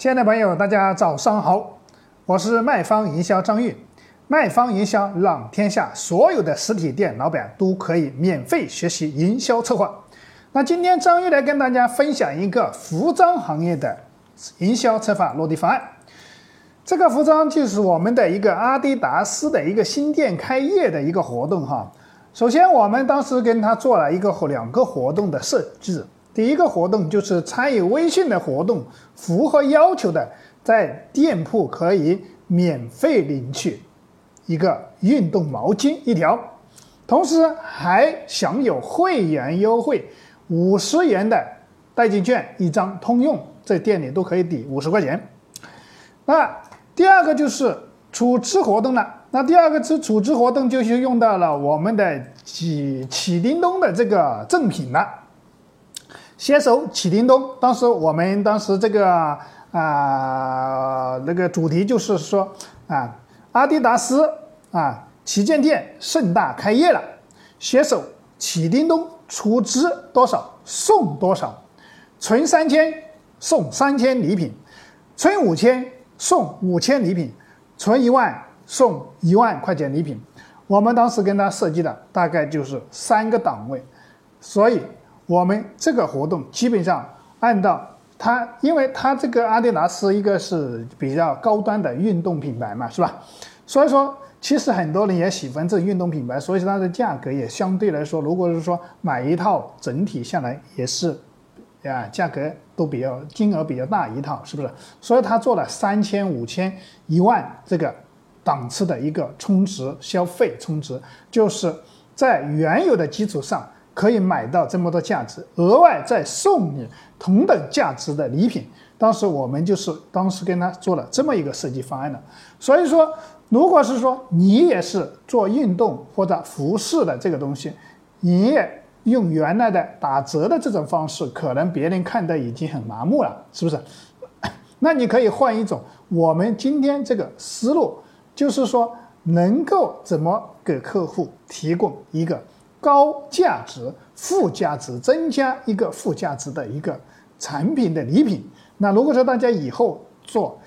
亲爱的朋友，大家早上好，我是卖方营销张玉。卖方营销让天下所有的实体店老板都可以免费学习营销策划。那今天张玉来跟大家分享一个服装行业的营销策划落地方案。这个服装就是我们的一个阿迪达斯的一个新店开业的一个活动哈。首先，我们当时跟他做了一个两个活动的设置。第一个活动就是参与微信的活动，符合要求的，在店铺可以免费领取一个运动毛巾一条，同时还享有会员优惠，五十元的代金券一张，通用在店里都可以抵五十块钱。那第二个就是储值活动了。那第二个是储值活动，就是用到了我们的启启叮咚的这个赠品了。携手启叮咚，当时我们当时这个啊那个主题就是说啊，阿迪达斯啊旗舰店盛大开业了，携手启叮咚，出资多少送多少，存三千送三千礼品，存五千送五千礼品，存一万。送一万块钱礼品，我们当时跟他设计的大概就是三个档位，所以我们这个活动基本上按照它，因为它这个阿迪达斯一个是比较高端的运动品牌嘛，是吧？所以说其实很多人也喜欢这运动品牌，所以它的价格也相对来说，如果是说买一套整体下来也是，啊，价格都比较金额比较大一套，是不是？所以他做了三千、五千、一万这个。档次的一个充值消费充值，就是在原有的基础上可以买到这么多价值，额外再送你同等价值的礼品。当时我们就是当时跟他做了这么一个设计方案的。所以说，如果是说你也是做运动或者服饰的这个东西，你也用原来的打折的这种方式，可能别人看的已经很麻木了，是不是？那你可以换一种，我们今天这个思路。就是说，能够怎么给客户提供一个高价值、附加值增加一个附加值的一个产品的礼品？那如果说大家以后做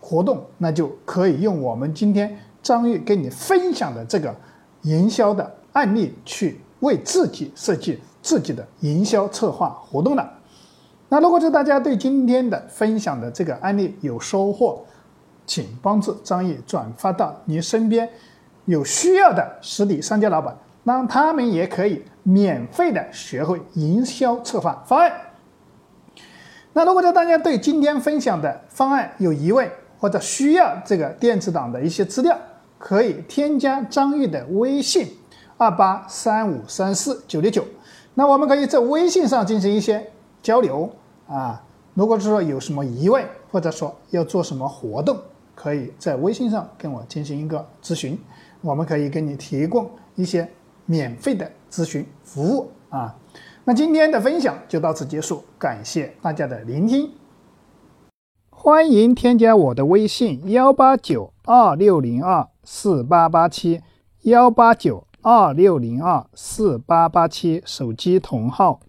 活动，那就可以用我们今天张玉跟你分享的这个营销的案例去为自己设计自己的营销策划活动了。那如果说大家对今天的分享的这个案例有收获，请帮助张毅转发到你身边有需要的实体商家老板，让他们也可以免费的学会营销策划方案。那如果说大家对今天分享的方案有疑问或者需要这个电子档的一些资料，可以添加张玉的微信二八三五三四九六九，那我们可以在微信上进行一些交流啊。如果是说有什么疑问，或者说要做什么活动，可以在微信上跟我进行一个咨询，我们可以给你提供一些免费的咨询服务啊。那今天的分享就到此结束，感谢大家的聆听，欢迎添加我的微信幺八九二六零二四八八七幺八九二六零二四八八七手机同号。